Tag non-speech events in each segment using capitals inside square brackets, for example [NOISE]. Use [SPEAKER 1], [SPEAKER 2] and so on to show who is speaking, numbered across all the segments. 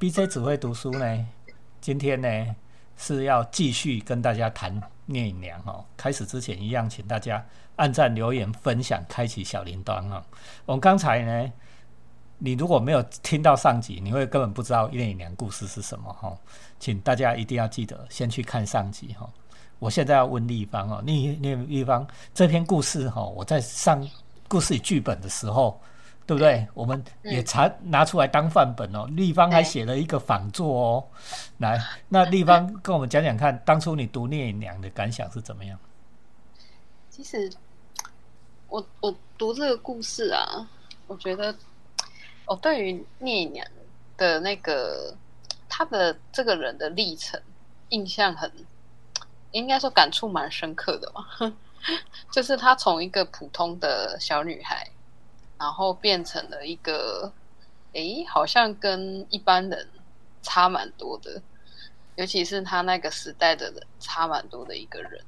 [SPEAKER 1] BJ 只会读书呢，今天呢是要继续跟大家谈聂隐娘哦。开始之前一样，请大家按赞、留言、分享、开启小铃铛哦。我们刚才呢，你如果没有听到上集，你会根本不知道聂隐娘故事是什么哈。请大家一定要记得先去看上集哈。我现在要问立方哦，立立立方这篇故事哈，我在上故事剧本的时候，对不对？我们也查拿出来当范本哦。立方还写了一个仿作哦。来，那立方跟我们讲讲看，当初你读聂隐娘的感想是怎么样？
[SPEAKER 2] 其实，我我读这个故事啊，我觉得我对于聂隐娘的那个他的这个人的历程印象很。应该说感触蛮深刻的嘛，[LAUGHS] 就是她从一个普通的小女孩，然后变成了一个，诶，好像跟一般人差蛮多的，尤其是他那个时代的人差蛮多的一个人，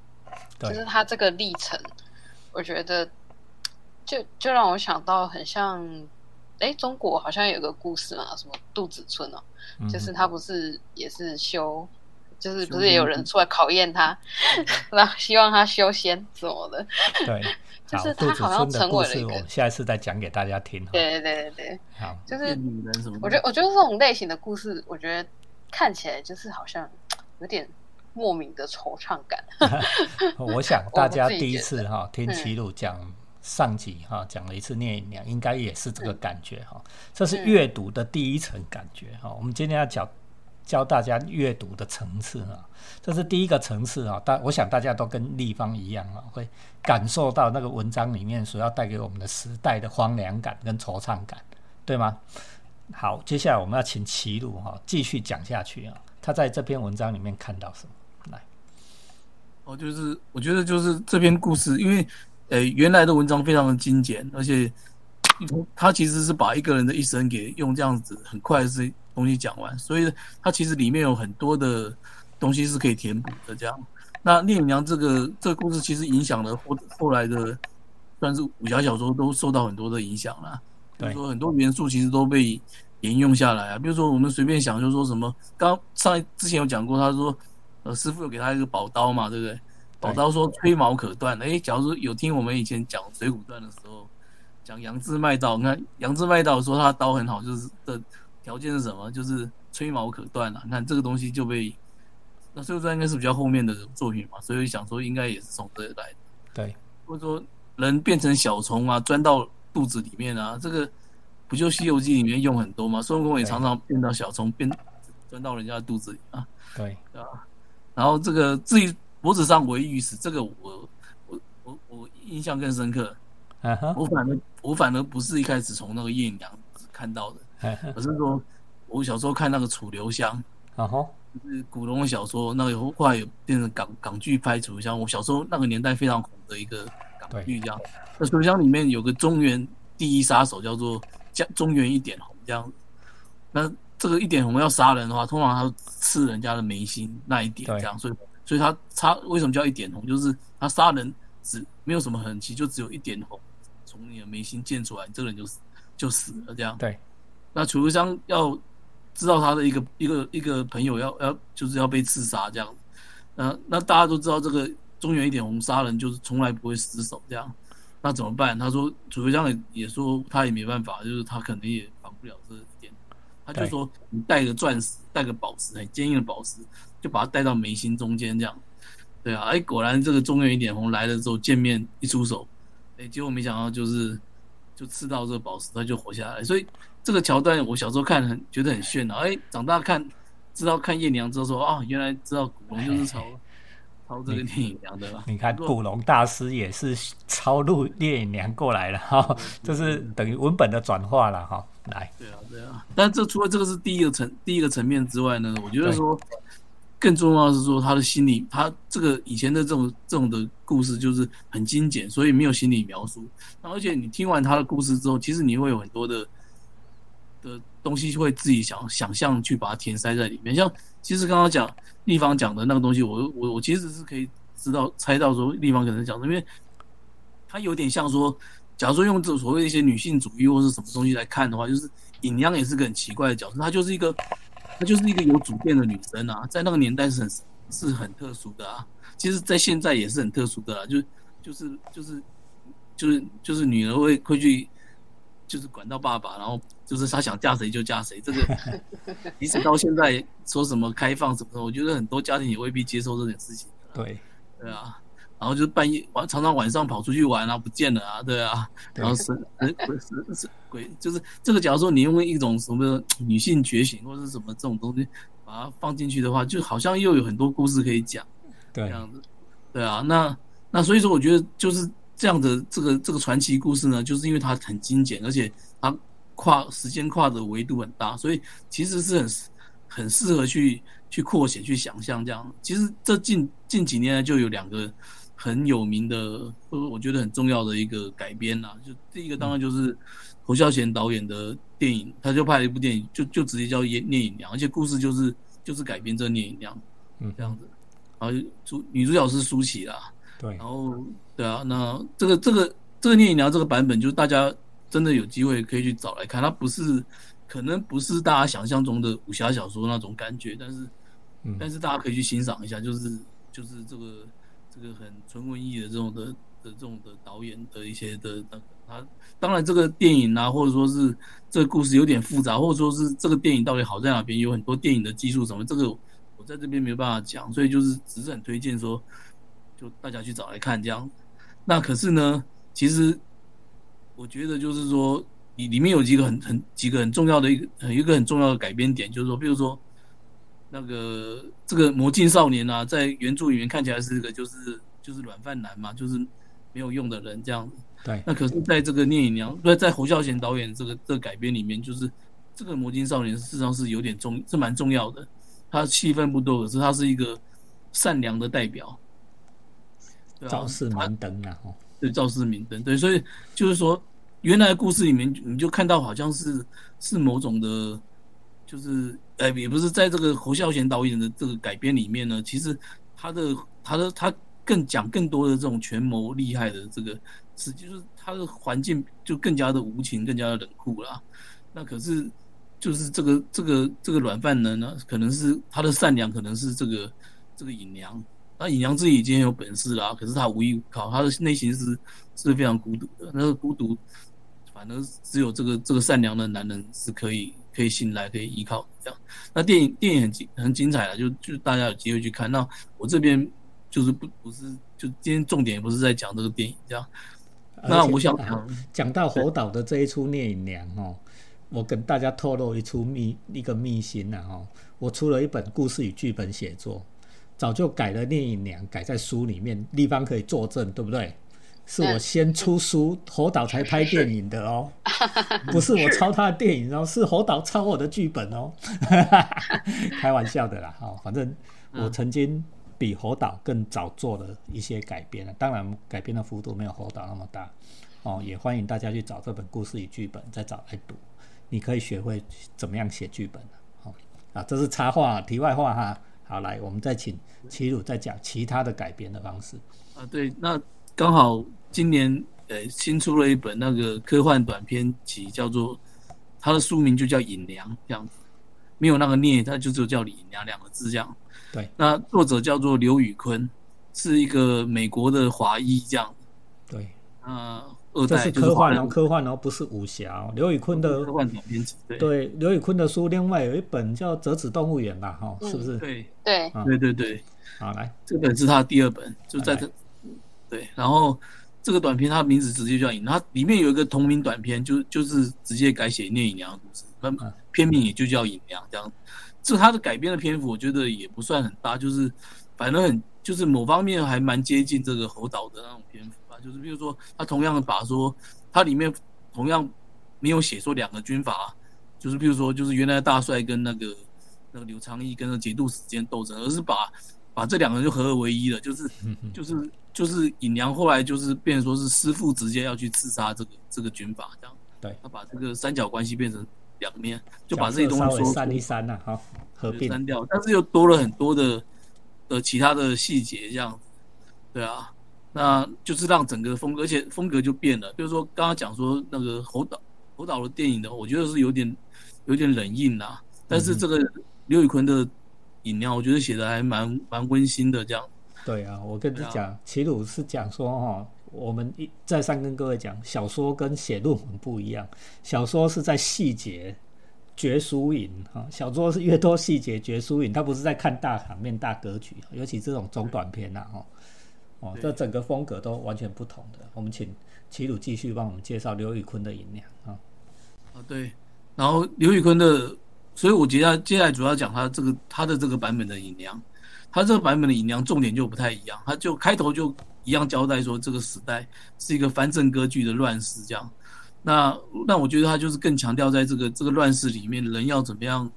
[SPEAKER 2] 就是他这个历程，我觉得就就让我想到很像，哎，中国好像有个故事嘛，什么杜子春哦，就是他不是也是修。就是不是也有人出来考验他，然后希望他修仙什么的。
[SPEAKER 1] 对，[LAUGHS]
[SPEAKER 2] 就是他好像成为了一个。
[SPEAKER 1] 下一次再讲给大家听。
[SPEAKER 2] 对对对对对。
[SPEAKER 1] 好，
[SPEAKER 2] 就是我觉得，我觉得这种类型的故事，我觉得看起来就是好像有点莫名的惆怅感。[LAUGHS] [LAUGHS]
[SPEAKER 1] 我想大家第一次哈听齐鲁讲上集哈讲了一次聂隐娘，应该也是这个感觉哈。这是阅读的第一层感觉哈。我们今天要讲。教大家阅读的层次啊，这是第一个层次啊。大我想大家都跟立方一样啊，会感受到那个文章里面所要带给我们的时代的荒凉感跟惆怅感，对吗？好，接下来我们要请齐鲁哈继续讲下去啊。他在这篇文章里面看到什么？来，
[SPEAKER 3] 哦，就是我觉得就是这篇故事，因为呃原来的文章非常的精简，而且他其实是把一个人的一生给用这样子很快是。东西讲完，所以它其实里面有很多的东西是可以填补的。这样，那聂隐娘这个这个故事其实影响了后后来的，算是武侠小说都受到很多的影响了。比如说很多元素其实都被沿用下来啊。比如说我们随便想，就说什么，刚上之前有讲过，他说，呃，师傅有给他一个宝刀嘛，对不对？宝刀说吹毛可断。哎，假如说有听我们以前讲《水浒传》的时候，讲杨志卖刀，你看杨志卖刀说他刀很好，就是的。条件是什么？就是吹毛可断啊！你看这个东西就被那《水浒传》应该是比较后面的作品嘛，所以想说应该也是从这来的。
[SPEAKER 1] 对，
[SPEAKER 3] 或者说人变成小虫啊，钻到肚子里面啊，这个不就《西游记》里面用很多吗？孙悟空也常常变到小虫，变钻到人家的肚子里啊。
[SPEAKER 1] 对，
[SPEAKER 3] 啊。然后这个至于脖子上围玉石，这个我我我我印象更深刻。我反而我反而不是一开始从那个艳阳看到的。[LAUGHS] 可是说，我小时候看那个《楚留香》，
[SPEAKER 1] 啊哈，
[SPEAKER 3] 就是古龙的小说，那个后来有变成港港剧拍《楚留香》。我小时候那个年代非常红的一个港剧，这样。那《楚留香》里面有个中原第一杀手，叫做江中原一点红，这样。那这个一点红要杀人的话，通常他刺人家的眉心那一点，这样。所以，所以他他为什么叫一点红？就是他杀人只没有什么痕迹，就只有一点红从你的眉心溅出来，这个人就死就死了，这样。
[SPEAKER 1] 对。
[SPEAKER 3] 那楚留香要知道他的一个一个一个朋友要要就是要被刺杀这样，那，那大家都知道这个中原一点红杀人就是从来不会失手这样，那怎么办？他说楚留香也也说他也没办法，就是他肯定也防不了这一点，他就说你带个钻石，带个宝石，很坚硬的宝石，就把它带到眉心中间这样，对啊，哎，果然这个中原一点红来了之后见面一出手，哎，结果没想到就是就刺到这个宝石，他就活下来，所以。这个桥段我小时候看很觉得很炫啊，哎，长大看知道看叶娘之后说啊，原来知道古龙就是抄抄这个电影娘的了。
[SPEAKER 1] 你看古龙大师也是抄录聂隐娘过来了哈，这是等于文本的转化了哈。来，
[SPEAKER 3] 对啊对啊，但这除了这个是第一个层第一个层面之外呢，我觉得说更重要的是说他的心理，他这个以前的这种这种的故事就是很精简，所以没有心理描述。而且你听完他的故事之后，其实你会有很多的。的东西会自己想想象去把它填塞在里面，像其实刚刚讲立方讲的那个东西，我我我其实是可以知道猜到说立方可能讲的，因为它有点像说，假如说用这所谓一些女性主义或是什么东西来看的话，就是尹娘也是个很奇怪的角色，她就是一个她就是一个有主见的女生啊，在那个年代是很是很特殊的啊。其实，在现在也是很特殊的啊，就就是就是就是就是女儿会会去，就是管到爸爸，然后就是他想嫁谁就嫁谁。这个 [LAUGHS] 即使到现在说什么开放什么的，我觉得很多家庭也未必接受这件事情。
[SPEAKER 1] 对
[SPEAKER 3] 对啊，然后就是半夜晚常常晚上跑出去玩啊，不见了啊，对啊，然后是是是是鬼，就是这个。假如说你用一种什么女性觉醒或者是什么这种东西把它放进去的话，就好像又有很多故事可以讲。
[SPEAKER 1] 对，
[SPEAKER 3] 这样子，对啊，那那所以说，我觉得就是这样的这个这个传奇故事呢，就是因为它很精简，而且它跨时间跨的维度很大，所以其实是很很适合去去扩写、去想象这样。其实这近近几年来就有两个很有名的，或者我觉得很重要的一个改编啦。就第一个当然就是侯孝贤导演的电影，他就拍了一部电影，就就直接叫《聂聂隐娘》，而且故事就是就是改编这聂隐娘，嗯，这样子。然后主女主角是舒淇啦，
[SPEAKER 1] 对，
[SPEAKER 3] 然后对啊，那这个这个这个聂隐娘这个版本，就是大家真的有机会可以去找来看，它不是可能不是大家想象中的武侠小说那种感觉，但是但是大家可以去欣赏一下，就是就是这个这个很纯文艺的这种的的这种的导演的一些的那个，他当然这个电影啊，或者说是这个故事有点复杂，或者说是这个电影到底好在哪边，有很多电影的技术什么这个。我在这边没有办法讲，所以就是只是很推荐说，就大家去找来看这样。那可是呢，其实我觉得就是说，里里面有几个很很几个很重要的一个很一个很重要的改编点，就是说，比如说那个这个魔镜少年啊，在原著里面看起来是个就是就是软饭男嘛，就是没有用的人这样子。
[SPEAKER 1] 对。
[SPEAKER 3] 那可是在这个聂隐娘，对，在侯孝贤导演这个这个改编里面，就是这个魔镜少年事实上是有点重，是蛮重要的。他戏份不多，可是他是一个善良的代表，
[SPEAKER 1] 赵氏明灯啊，
[SPEAKER 3] 对，赵氏明灯，对，所以就是说，原来的故事里面，你就看到好像是是某种的，就是呃，也不是在这个侯孝贤导演的这个改编里面呢，其实他的他的他更讲更多的这种权谋厉害的这个，是就是他的环境就更加的无情，更加的冷酷了，那可是。就是这个这个这个软饭人呢，可能是他的善良，可能是这个这个隐娘。那尹娘自己已经有本事了，可是他无依无靠，他的内心是是非常孤独的。那个孤独，反正只有这个这个善良的男人是可以可以信赖、可以依靠这样。那电影电影很精很精彩的，就就大家有机会去看。那我这边就是不不是就今天重点不是在讲这个电影这样。那我想
[SPEAKER 1] 讲讲到侯导的这一出《聂隐娘》哦。我跟大家透露一出秘一个秘辛呐哈，我出了一本故事与剧本写作，早就改了《聂隐娘》，改在书里面，立方可以作证，对不对？是我先出书，侯导才拍电影的哦，[LAUGHS] 不是我抄他的电影哦，是侯导抄我的剧本哦，[LAUGHS] 开玩笑的啦哈，反正我曾经比侯导更早做了一些改编了，当然改编的幅度没有侯导那么大哦，也欢迎大家去找这本故事与剧本，再找来读。你可以学会怎么样写剧本好啊，这是插话，题外话哈。好，来，我们再请齐鲁再讲其他的改编的方式
[SPEAKER 3] 啊。对，那刚好今年呃新出了一本那个科幻短篇集，叫做它的书名就叫《隐娘》这样子，没有那个聂，它就只有叫隐娘两个字这样。
[SPEAKER 1] 对，
[SPEAKER 3] 那作者叫做刘宇坤，是一个美国的华裔这样。
[SPEAKER 1] 对，
[SPEAKER 3] 啊。
[SPEAKER 1] 这是科幻哦，科幻哦，不是武侠。哦刘宇坤的
[SPEAKER 3] 科幻短篇集，
[SPEAKER 1] 对刘宇坤的书，另外有一本叫《折纸动物园》吧，哈，是不是？
[SPEAKER 3] 对
[SPEAKER 2] 对
[SPEAKER 3] 对对对。
[SPEAKER 1] 好，来，
[SPEAKER 3] 这本是他的第二本，就在这。对，然后这个短片，它名字直接叫《影》，它里面有一个同名短片，就就是直接改写聂隐娘的故事，那片名也就叫《隐娘》这样。这他的改编的篇幅，我觉得也不算很大，就是反正很就是某方面还蛮接近这个侯导的那种篇幅吧。就是比如说，他同样的把说，它里面同样没有写说两个军阀，就是比如说，就是原来大帅跟那个那个刘昌义跟那节度使间斗争，而是把把这两个人就合二为一了，就是就是就是尹良后来就是变成说是师傅直接要去刺杀这个这个军阀这样，
[SPEAKER 1] 对，
[SPEAKER 3] 他把这个三角关系变成两面，就把这些东西说
[SPEAKER 1] 删一删了，好合并。
[SPEAKER 3] 删掉，但是又多了很多的的其他的细节这样，对啊。那就是让整个风格，而且风格就变了。比如说刚刚讲说那个侯导，侯导的电影的，我觉得是有点有点冷硬呐。但是这个刘宇坤的饮料，我觉得写的还蛮蛮温馨的，这样。
[SPEAKER 1] 对啊，我跟你讲，齐鲁是讲说哈，我们一再三跟各位讲，小说跟写论文不一样，小说是在细节决输赢哈，小说是越多细节决输赢，他不是在看大场面、大格局，尤其这种中短篇呐、哈，哦，
[SPEAKER 3] 对
[SPEAKER 1] 这整个风格都完全不同的。我们请齐鲁继续帮我们介绍刘宇坤的《银两》啊。
[SPEAKER 3] 啊，对。然后刘宇坤的，所以我接下来接下来主要讲他这个他的这个版本的银梁，他这个版本的银梁重点就不太一样，他就开头就一样交代说这个时代是一个藩镇割据的乱世这样。那那我觉得他就是更强调在这个这个乱世里面人要怎么样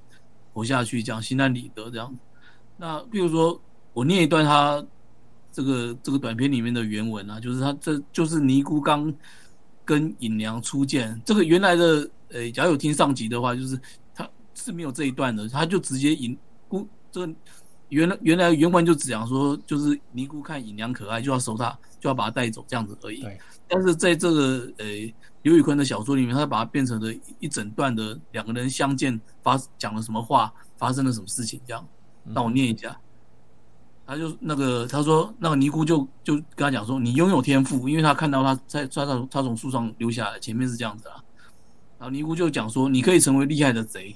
[SPEAKER 3] 活下去，这样心安理得这样。那比如说我念一段他这个这个短片里面的原文啊，就是他这就是尼姑刚跟尹娘初见，这个原来的呃，假有听上集的话，就是他是没有这一段的，他就直接尹姑这个原来原来原文就只讲说，就是尼姑看尹良可爱就要收他，就要把他带走这样子而已。
[SPEAKER 1] 对，
[SPEAKER 3] 但是在这个呃刘宇坤的小说里面，他把它变成了一整段的两个人相见发讲了什么话，发生了什么事情这样。那我念一下。他就那个他说那个尼姑就就跟他讲说你拥有天赋，因为他看到他在他从他从树上溜下来，前面是这样子啊。然后尼姑就讲说你可以成为厉害的贼。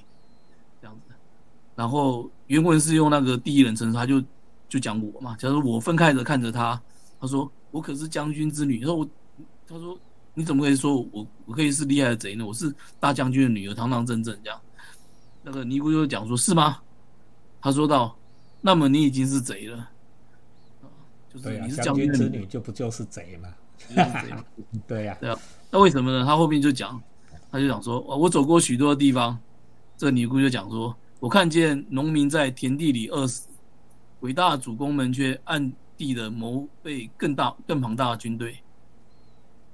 [SPEAKER 3] 然后原文是用那个第一人称，他就就讲我嘛，假如我分开着看着他，他说我可是将军之女，然后我他说你怎么可以说我我可以是厉害的贼呢？我是大将军的女儿，堂堂正正这样。那个尼姑就讲说是吗？他说道。那么你已经是贼了，啊，就是你是
[SPEAKER 1] 将
[SPEAKER 3] 将军
[SPEAKER 1] 之女就不就是贼嘛？
[SPEAKER 3] 你就是贼嘛 [LAUGHS]
[SPEAKER 1] 对呀、
[SPEAKER 3] 对啊，那为什么呢？他后面就讲，他就讲说，哦我走过许多地方，这个尼姑就讲说，我看见农民在田地里饿死，伟大的主公们却暗地的谋备更大、更庞大的军队。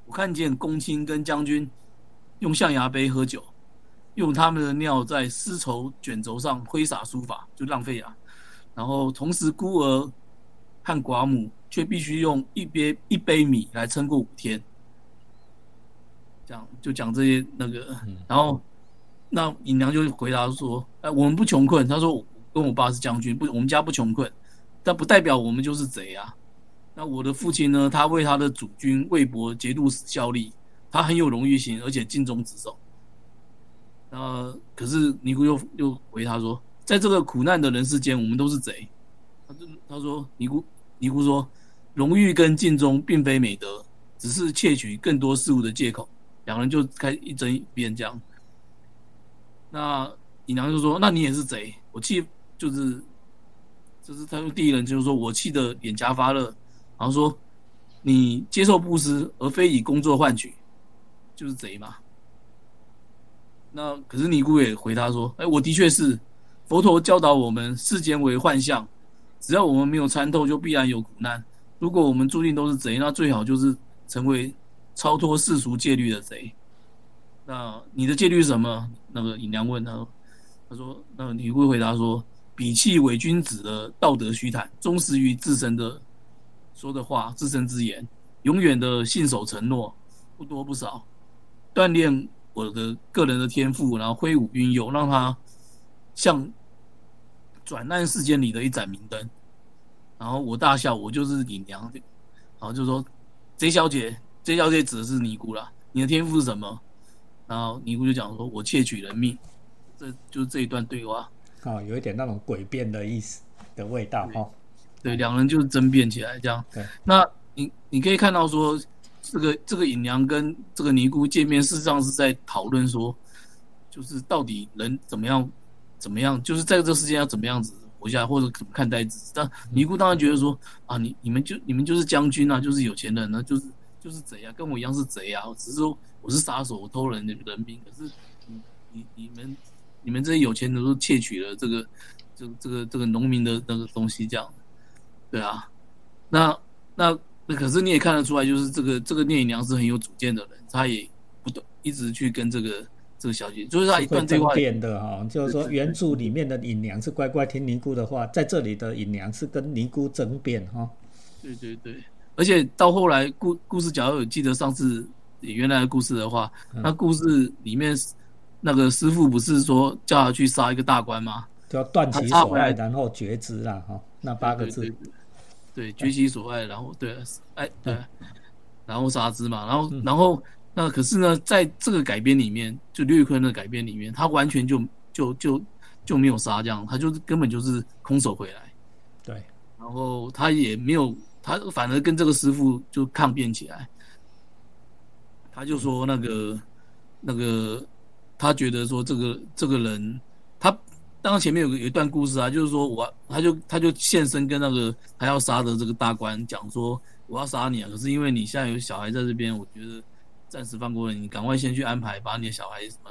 [SPEAKER 3] 我看见公卿跟将军用象牙杯喝酒，用他们的尿在丝绸卷轴上挥洒书法，就浪费啊。然后同时孤儿和寡母却必须用一杯一杯米来撑过五天。这样就讲这些那个，然后那尹娘就回答说：“我们不穷困。”他说：“跟我爸是将军，不，我们家不穷困，但不代表我们就是贼啊。那我的父亲呢？他为他的主君魏博节度使效力，他很有荣誉心，而且尽忠职守。呃，可是尼姑又又回他说，在这个苦难的人世间，我们都是贼。他就他说尼姑尼姑说，荣誉跟尽忠并非美德，只是窃取更多事物的借口。两人就开一争一辩这样。那尹娘就说：“那你也是贼。”我气就是，就是他用第一人就是说我气得脸颊发热，然后说：“你接受布施而非以工作换取，就是贼嘛。”那可是尼姑也回答说：“哎，我的确是。佛陀教导我们，世间为幻象，只要我们没有参透，就必然有苦难。如果我们注定都是贼，那最好就是成为超脱世俗戒律的贼。那你的戒律是什么？”那个尹良问他，他说：“那个尼姑回答说，鄙弃伪君子的道德虚谈，忠实于自身的说的话、自身之言，永远的信守承诺，不多不少，锻炼。”我的个人的天赋，然后挥舞运用，让他像转难世间里的一盏明灯。然后我大笑，我就是你娘，然后就说：“贼小姐，贼小姐指的是尼姑啦，你的天赋是什么？”然后尼姑就讲说：“我窃取人命。”这就是这一段对话。
[SPEAKER 1] 哦，有一点那种诡辩的意思的味道哈、哦。
[SPEAKER 3] 对，两人就是争辩起来这样。
[SPEAKER 1] 对，
[SPEAKER 3] 那你你可以看到说。这个这个尹娘跟这个尼姑见面，事实上是在讨论说，就是到底人怎么样怎么样，就是在这世界要怎么样子活下来，或者怎么看待自己。但尼姑当然觉得说啊，你你们就你们就是将军啊，就是有钱人呢、啊，就是就是贼啊，跟我一样是贼啊，只是说我是杀手，我偷人的人命，可是你你你们你们这些有钱人都窃取了这个这这个这个农民的那个东西，这样，对啊，那那。那可是你也看得出来，就是这个这个聂隐娘是很有主见的人，他也不断一直去跟这个这个小姐，就是他一段对话
[SPEAKER 1] 变的哈，就是说原著里面的隐娘是乖乖听尼姑的话，在这里的隐娘是跟尼姑争辩哈。
[SPEAKER 3] 对对对，而且到后来故故事，假如有记得上次原来的故事的话，那故事里面那个师傅不是说叫他去杀一个大官吗？
[SPEAKER 1] 就断其所爱，然后觉知啦，哈，那八个字。
[SPEAKER 3] 对，绝其所爱，然后对，哎对，然后杀之嘛，然后然后那可是呢，在这个改编里面，就刘宇坤的改编里面，他完全就就就就没有杀这样，他就是根本就是空手回来，
[SPEAKER 1] 对，
[SPEAKER 3] 然后他也没有，他反而跟这个师傅就抗辩起来，他就说那个那个，他觉得说这个这个人，他当然前面有个有一段故事啊，就是说我他就他就现身跟那个他要杀的这个大官讲说我要杀你啊，可是因为你现在有小孩在这边，我觉得暂时放过你，赶快先去安排把你的小孩什么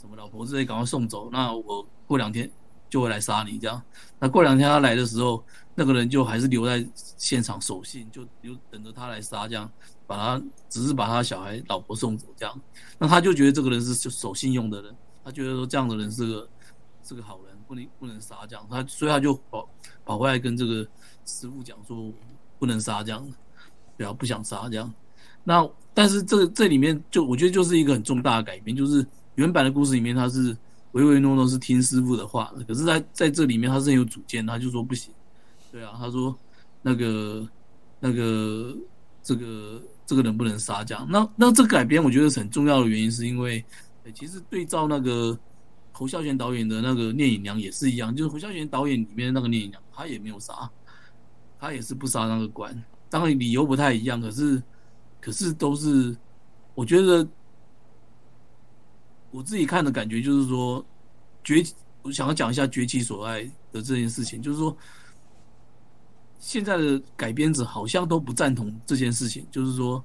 [SPEAKER 3] 什么老婆之类赶快送走，那我过两天就会来杀你这样。那过两天他来的时候，那个人就还是留在现场守信，就留等着他来杀，这样把他只是把他小孩、老婆送走这样。那他就觉得这个人是守信用的人，他觉得说这样的人是个是个好人，不能不能杀这样。他所以他就跑跑回来跟这个师傅讲说不能杀这样，对啊，不想杀这样。那但是这这里面就我觉得就是一个很重大的改变，就是原版的故事里面他是唯唯诺诺是听师傅的话，可是在在这里面他是很有主见，他就说不行，对啊，他说那个那个这个这个人不能杀这样。那那这改编我觉得很重要的原因，是因为其实对照那个侯孝贤导演的那个《聂隐娘》也是一样，就是侯孝贤导演里面那个聂隐娘，他也没有杀，他也是不杀那个官，当然理由不太一样，可是可是都是我觉得我自己看的感觉就是说崛，我想要讲一下崛起所爱的这件事情，就是说现在的改编者好像都不赞同这件事情，就是说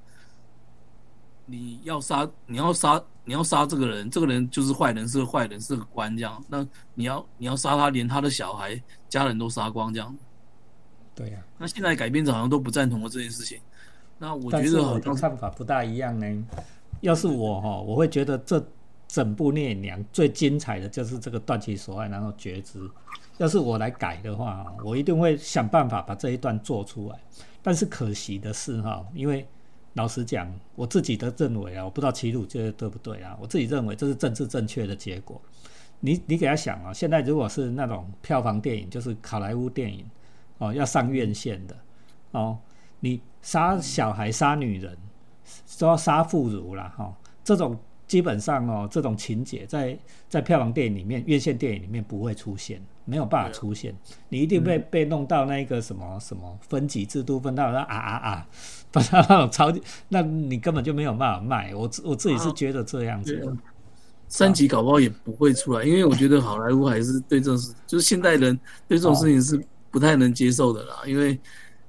[SPEAKER 3] 你要杀，你要杀，你要杀这个人，这个人就是坏人，是个坏人，是个官这样，那你要你要杀他，连他的小孩、家人都杀光这样。
[SPEAKER 1] 对呀、
[SPEAKER 3] 那现在改编者好像都不赞同了这件事情。那我觉
[SPEAKER 1] 是我的
[SPEAKER 3] 得好像
[SPEAKER 1] 看法不大一样呢。要是我哈，我会觉得这整部《聂隐娘》最精彩的就是这个断其所爱，然后觉知。要是我来改的话，我一定会想办法把这一段做出来。但是可惜的是哈，因为老实讲，我自己的认为啊，我不知道齐鲁觉得对不对啊？我自己认为这是政治正确的结果。你你给他想啊，现在如果是那种票房电影，就是好莱坞电影哦，要上院线的哦，你杀小孩、杀女人，都要杀妇孺啦哈、这种基本上哦，这种情节在在票房电影里面、院线电影里面不会出现，没有办法出现。你一定被、被弄到那个什么什么分级制度，分到那啊啊啊，分到那种超级，那你根本就没有办法卖。我自我自己是觉得这样子。
[SPEAKER 3] 对三级搞不好也不会出来，因为我觉得好莱坞还是对这种事，就是现代人对这种事情是不太能接受的啦。因为，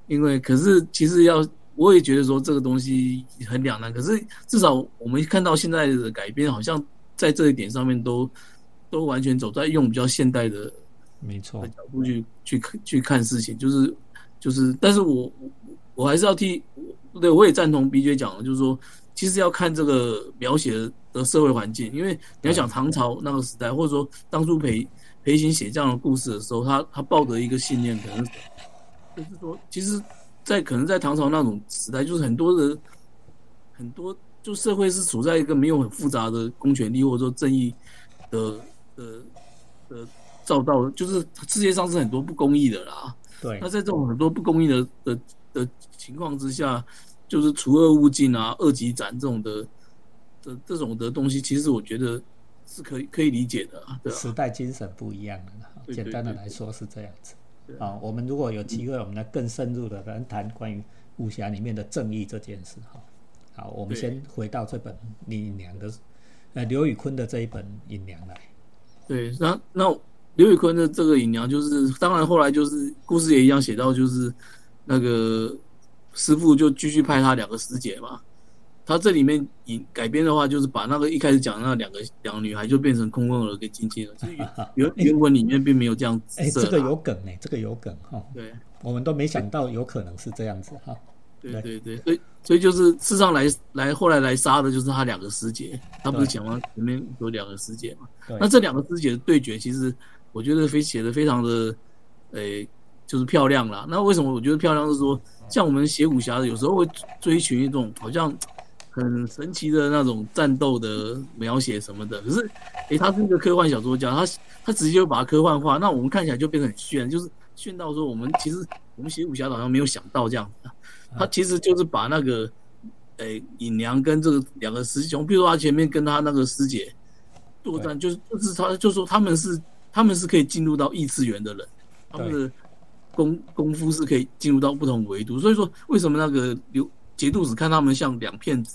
[SPEAKER 3] 因为可是其实要，我也觉得说这个东西很两难。可是至少我们看到现在的改编，好像在这一点上面都都完全走在用比较现代的
[SPEAKER 1] 没错。
[SPEAKER 3] 的，角度去去看去看事情，就是就是，但是我我我还是要替，对我也赞同 B J 讲的，就是说，其实要看这个描写的社会环境，因为你要讲唐朝那个时代，或者说当初裴裴行写这样的故事的时候，他他抱着一个信念，可能就是说，其实，在可能在唐朝那种时代，就是很多人很多就社会是处在一个没有很复杂的公权力或者说正义的的的照到，就是世界上是很多不公义的啦。
[SPEAKER 1] 对
[SPEAKER 3] 那在这种很多不公义的的的情况之下，就是除恶务尽啊、二级斩这种的的这种的东西，其实我觉得是可以可以理解的啊，对吧、
[SPEAKER 1] 时代精神不一样了啦。
[SPEAKER 3] 对对
[SPEAKER 1] 简单的来说是这样子。
[SPEAKER 3] 对
[SPEAKER 1] 啊，我们如果有机会，我们来更深入的来谈关于武侠里面的正义这件事哈。好，我们先回到这本《隐娘》的，呃，刘宇坤的这一本《隐娘》来。
[SPEAKER 3] 对，那那刘宇坤的这个隐娘，就是当然后来就是故事也一样写到，就是那个师傅就继续派他两个师姐嘛。他这里面引改编的话，就是把那个一开始讲的那两个两个女孩就变成空空儿给进去了，就是原 [LAUGHS] 原原文里面并没有这样子
[SPEAKER 1] 哎，
[SPEAKER 3] 设
[SPEAKER 1] 这个有梗哎，这个有梗哈，
[SPEAKER 3] 对。
[SPEAKER 1] 我们都没想到有可能是这样子哈。
[SPEAKER 3] 对对对，所以所以就是事实上来来后来来杀的就是他两个师姐，他不是讲完？前面有两个师姐嘛？那这两个师姐的对决，其实我觉得非写的非常的，诶、就是漂亮啦。那为什么我觉得漂亮？是说，像我们写武侠的，有时候会追寻一种好像很神奇的那种战斗的描写什么的。可是，诶，他是一个科幻小说家，他他直接就把它科幻化，那我们看起来就变得很炫，就是炫到说我们其实我们写武侠好像没有想到这样子。他其实就是把那个，诶，尹娘跟这个两个师兄，比如说他前面跟他那个师姐作战，就是就是他就说他们是他们是可以进入到异次元的人，他们的功功夫是可以进入到不同维度。所以说，为什么那个刘节度使看他们像两片纸，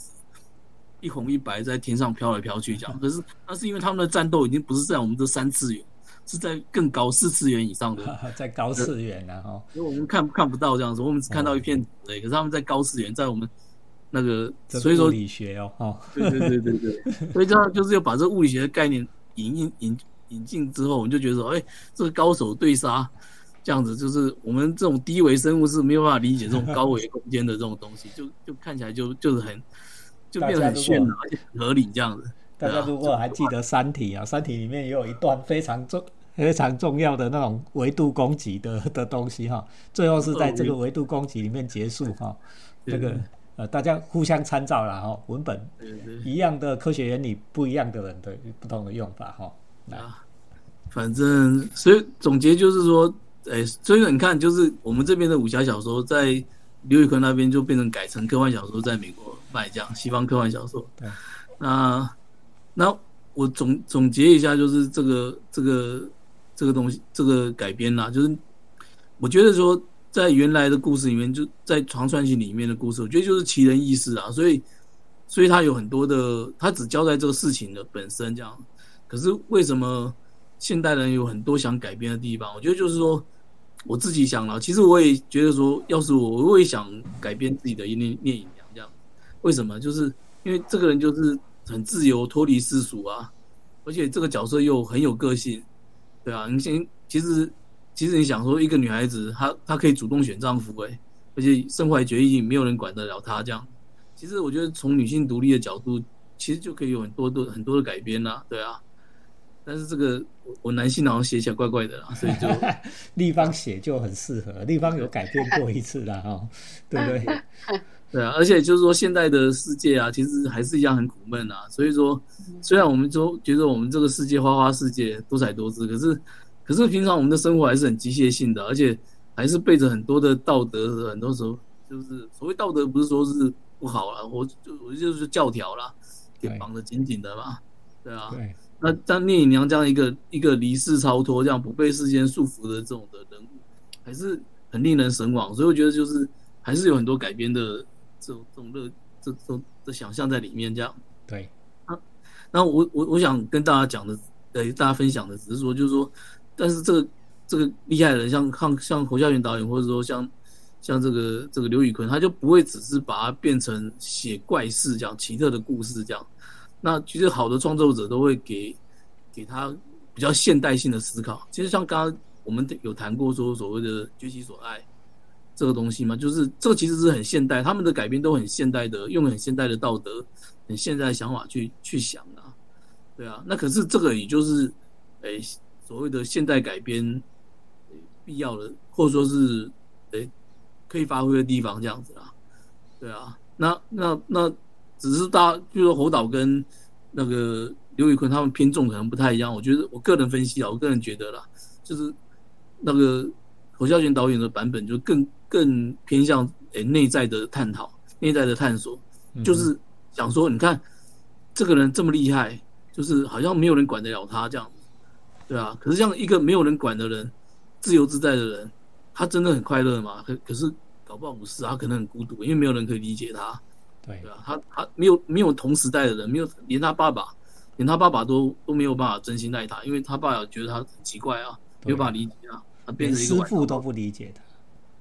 [SPEAKER 3] 一红一白在天上飘来飘去这样？可是那是因为他们的战斗已经不是在我们这三次元。是在更高四次元以上的，[LAUGHS]
[SPEAKER 1] 在高次元呢哈，
[SPEAKER 3] 因为我们看看不到这样子，我们只看到一片对，可是他们在高次元，在我们那个，所以说
[SPEAKER 1] 物理学哦，哈，
[SPEAKER 3] 对对对对对，[LAUGHS] 所以这样就是要把这物理学的概念引引引引进之后，我们就觉得说，哎，这个高手对杀这样子，就是我们这种低维生物是没有办法理解这种高维空间的这种东西，就就看起来就就是很就变得很炫而且合理这样子。
[SPEAKER 1] 大家如果还记得《三体》啊，《三体》里面也有一段非常重、非常重要的那种维度攻击的的东西哈，最后是在这个维度攻击里面结束哈。这个呃，大家互相参照了哈，文本一样的科学原理，不一样的人的不同的用法哈。
[SPEAKER 3] 啊，反正所以总结就是说，哎，所以你看，就是我们这边的武侠小说在刘宇坤那边就变成改成科幻小说，在美国卖这样，西方科幻小说。
[SPEAKER 1] 对，
[SPEAKER 3] 那。那我总总结一下，就是这个这个这个东西，这个改编啦，就是我觉得说，在原来的故事里面，就在《长川行》里面的故事，我觉得就是奇人异事啊，所以所以他有很多的，他只交代这个事情的本身这样。可是为什么现代人有很多想改编的地方？我觉得就是说，我自己想了，其实我也觉得说，要是我，我也想改编自己的《聂聂隐娘》这样。为什么？就是因为这个人就是。很自由，脱离世俗啊，而且这个角色又很有个性，对啊，你先其实其实你想说，一个女孩子她她可以主动选丈夫哎，而且身怀绝艺，没有人管得了她这样。其实我觉得从女性独立的角度，其实就可以有很多多很多的改编呐，对啊。但是这个我我男性好像写起来怪怪的啦，[LAUGHS] 所以就
[SPEAKER 1] 立方写就很适合，立方有改变过一次啦哈，对不对？[LAUGHS]
[SPEAKER 3] 对啊，而且就是说，现在的世界啊，其实还是一样很苦闷啊。所以说，虽然我们都觉得我们这个世界花花世界多彩多姿，可是，可是平常我们的生活还是很机械性的，而且还是背着很多的道德。很多时候，就是所谓道德，不是说是不好了，我就我就是教条啦，给绑得紧紧的嘛。对啊，那像聂隐娘这样一个一个离世超脱、这样不被世间束缚的这种的人物，还是很令人神往。所以我觉得，就是还是有很多改编的。这种这种乐，这种的想象在里面，这样
[SPEAKER 1] 对。
[SPEAKER 3] 啊，那我我我想跟大家讲的，呃，大家分享的，只是说，就是说，但是这个这个厉害的人，像像像侯孝贤导演，或者说像像这个这个刘宇坤，他就不会只是把它变成写怪事这样奇特的故事这样。那其实好的创作者都会给给他比较现代性的思考。其实像刚刚我们有谈过说所谓的崛起所爱。这个东西嘛，就是这个其实是很现代，他们的改编都很现代的，用很现代的道德、很现代的想法去去想啊，对啊。那可是这个也就是，诶，所谓的现代改编必要的，或者说是诶可以发挥的地方，这样子啦，对啊。那那那只是大，比如说侯导跟那个刘宇坤他们偏重可能不太一样。我觉得我个人分析啊，我个人觉得啦，就是那个侯孝贤导演的版本就更。更偏向诶内在的探讨，内在的探索，就是想说，你看这个人这么厉害，就是好像没有人管得了他这样，对啊。可是像一个没有人管的人，自由自在的人，他真的很快乐吗？可可是搞不好不是，他可能很孤独，因为没有人可以理解他，
[SPEAKER 1] 对
[SPEAKER 3] 对啊。他他没有没有同时代的人，没有连他爸爸，连他爸爸都都没有办法真心待他，因为他爸爸觉得他很奇怪啊，没有办法理解啊，他变成一个
[SPEAKER 1] 师傅都不理解他。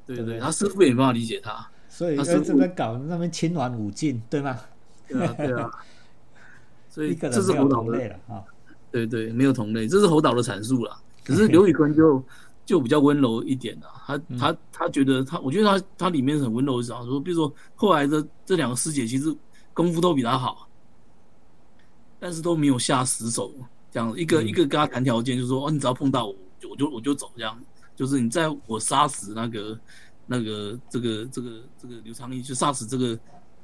[SPEAKER 3] 对对，他师傅也没办法理解他，
[SPEAKER 1] 所以在这边搞那边亲鸾舞镜，对吗？
[SPEAKER 3] 对啊，对啊。[LAUGHS] 所以这
[SPEAKER 1] 是侯导的啊，
[SPEAKER 3] 对对，没有同类，这是侯导的阐述了。可是刘宇坤就就比较温柔一点的，他他他觉得他，我觉得他他里面很温柔，讲说，比如说后来的这两个师姐其实功夫都比他好，但是都没有下死手，这样一个一个跟他谈条件，就说哦，你只要碰到我，我就我就走这样。就是你在我杀死那个、那个、这个、这个、这个刘昌义，就杀死这个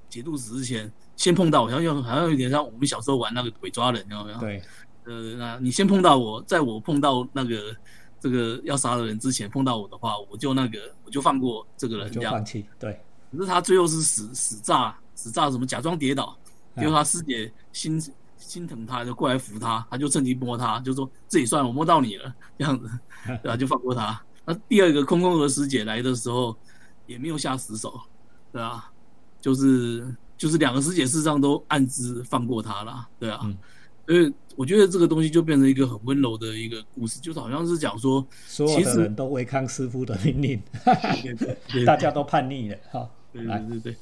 [SPEAKER 3] 节度使之前，先碰到我，好像好像有点像我们小时候玩那个鬼抓人，有没有？
[SPEAKER 1] 对，
[SPEAKER 3] 呃，那你先碰到我，在我碰到那个这个要杀的人之前碰到我的话，我就那个我就放过这个人，这样
[SPEAKER 1] 就放。弃。对，
[SPEAKER 3] 可是他最后是死死炸死炸什么假装跌倒，
[SPEAKER 1] 嗯
[SPEAKER 3] 结果他师姐心心疼他，就过来扶他，他就趁机摸他，就说自己算了，我摸到你了，这样子，[LAUGHS] 对吧、就放过他。那第二个空空和师姐来的时候，也没有下死手，对啊，就是就是两个师姐事实上都暗自放过他了，对啊，
[SPEAKER 1] 嗯
[SPEAKER 3] 所以我觉得这个东西就变成一个很温柔的一个故事，就是好像是讲说，
[SPEAKER 1] 所有
[SPEAKER 3] 其实
[SPEAKER 1] 的人都违抗师傅的命令，
[SPEAKER 3] 对对 [LAUGHS] 对
[SPEAKER 1] 大家都叛逆了。哈，
[SPEAKER 3] 对
[SPEAKER 1] 来
[SPEAKER 3] 对对对，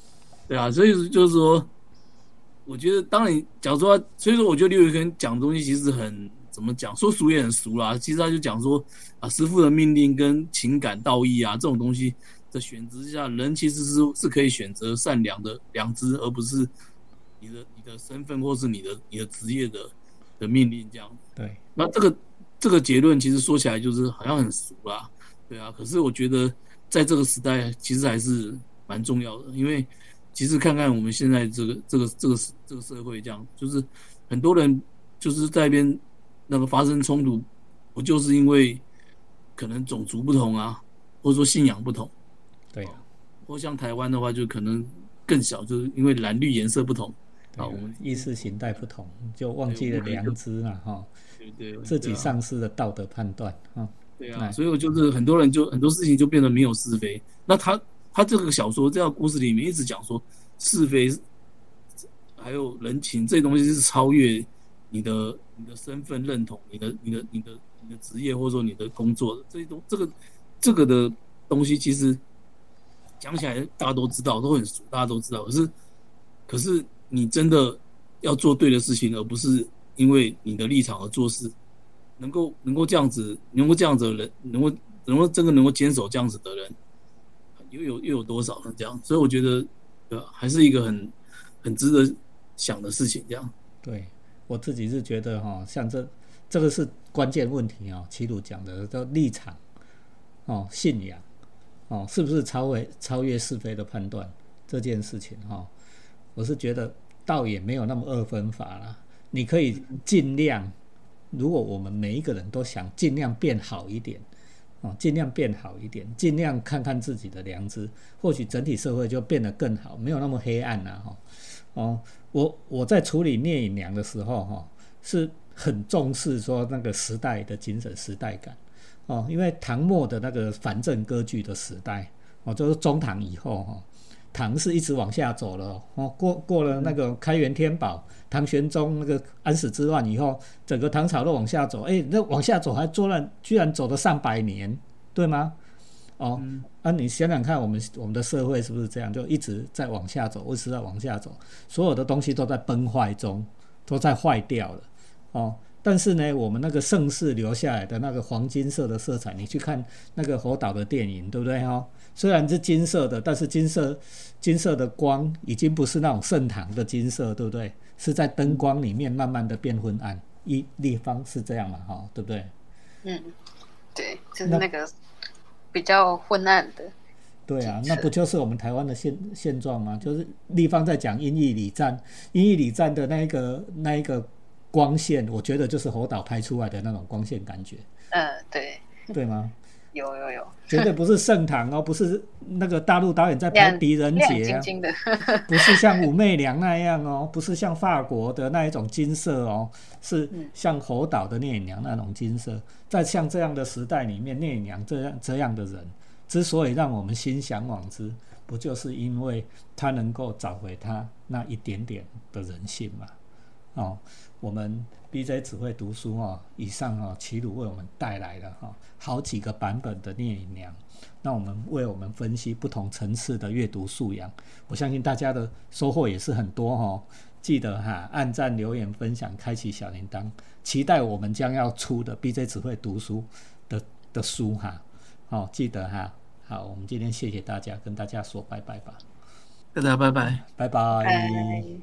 [SPEAKER 3] 对啊，所以就是说，我觉得当然，假如说，所以说，我觉得刘宇根讲的东西其实很怎么讲，说俗也很俗啦。其实他就讲说啊，师傅的命令跟情感道义啊这种东西的选择之下，人其实是是可以选择善良的良知，而不是你的你的身份或是你的你的职业的的命令这样。
[SPEAKER 1] 对，
[SPEAKER 3] 那这个这个结论其实说起来就是好像很俗啦，对啊。可是我觉得在这个时代，其实还是蛮重要的，因为其实看看我们现在这个这个这个这个社会，这样就是很多人就是在那边那个发生冲突，不就是因为可能种族不同啊，或者说信仰不同，
[SPEAKER 1] 对啊，
[SPEAKER 3] 或像台湾的话，就可能更小，就是因为蓝绿颜色不同
[SPEAKER 1] 对啊
[SPEAKER 3] 啊，我们
[SPEAKER 1] 意识形态不同，就忘记了良知了哈，
[SPEAKER 3] 对对
[SPEAKER 1] 自己丧失了道德判断哈。
[SPEAKER 3] 对啊，
[SPEAKER 1] 哎
[SPEAKER 3] 所以我就是很多人就很多事情就变得没有是非。那他他这个小说这样故事里面一直讲说是非，还有人情这东西是超越你的你的身份认同、你的你的你的你的职业或者说你的工作的这些东这个这个的东西，其实讲起来大家都知道，都很熟，大家都知道。可是可是你真的要做对的事情，而不是因为你的立场而做事。能够能够这样子，能够这样子的人，能够能够真的能够坚守这样子的人，又有又有多少呢？这样，所以我觉得，对吧？还是一个很很值得想的事情。这样，
[SPEAKER 1] 对我自己是觉得哈，像这这个是关键问题啊。齐鲁讲的叫立场哦，信仰哦，是不是超越超越是非的判断这件事情哈？我是觉得倒也没有那么二分法啦。你可以尽量，如果我们每一个人都想尽量变好一点。哦，尽量变好一点，尽量看看自己的良知，或许整体社会就变得更好，没有那么黑暗呐、哈。哦，我我在处理聂隐娘的时候，哈、是很重视说那个时代的精神、时代感。哦，因为唐末的那个藩镇割据的时代，哦，就是中唐以后，哈、唐是一直往下走了，哦，过过了那个开元天宝、唐玄宗那个安史之乱以后，整个唐朝都往下走，哎，那往下走还做了，居然走了上百年，对吗？哦，啊，你想想看，我们我们的社会是不是这样，就一直在往下走，一直在往下走，所有的东西都在崩坏中，都在坏掉了，哦。但是呢，我们那个盛世留下来的那个黄金色的色彩，你去看那个侯导的电影，对不对哈、哦？虽然是金色的，但是金色金色的光已经不是那种盛唐的金色，对不对？是在灯光里面慢慢的变昏暗。一立方是这样嘛，哈、对不对？
[SPEAKER 2] 嗯，对，就是
[SPEAKER 1] 那
[SPEAKER 2] 那个比较昏暗的，
[SPEAKER 1] 对啊，那不就是我们台湾的现现状吗？就是立方在讲英译礼赞，英译礼赞的那一个那一个光线，我觉得就是侯导拍出来的那种光线感觉，
[SPEAKER 2] 嗯，对，
[SPEAKER 1] 对吗？
[SPEAKER 2] 有有有，
[SPEAKER 1] 绝对不是盛唐哦，不是那个大陆导演在拍狄仁
[SPEAKER 2] 亮
[SPEAKER 1] 杰啊，
[SPEAKER 2] 晶晶的，[LAUGHS]
[SPEAKER 1] 不是像武媚娘那样哦，不是像法国的那一种金色哦，是
[SPEAKER 2] 嗯
[SPEAKER 1] 像侯岛的聂隐娘那种金色。在像这样的时代里面，聂隐娘这样这样的人，之所以让我们心向往之，不就是因为他能够找回他那一点点的人性嘛？哦，我们 BJ 只会读书哦，以上哦，齐鲁为我们带来了哈、好几个版本的聂隐娘。那我们为我们分析不同层次的阅读素养，我相信大家的收获也是很多哦。记得哈，按赞、留言、分享、开启小铃铛，期待我们将要出的 BJ 只会读书的的书哈。好、记得哈。好，我们今天谢谢大家，跟大家说拜拜吧，
[SPEAKER 3] 大家拜拜。
[SPEAKER 1] 拜拜。
[SPEAKER 2] 拜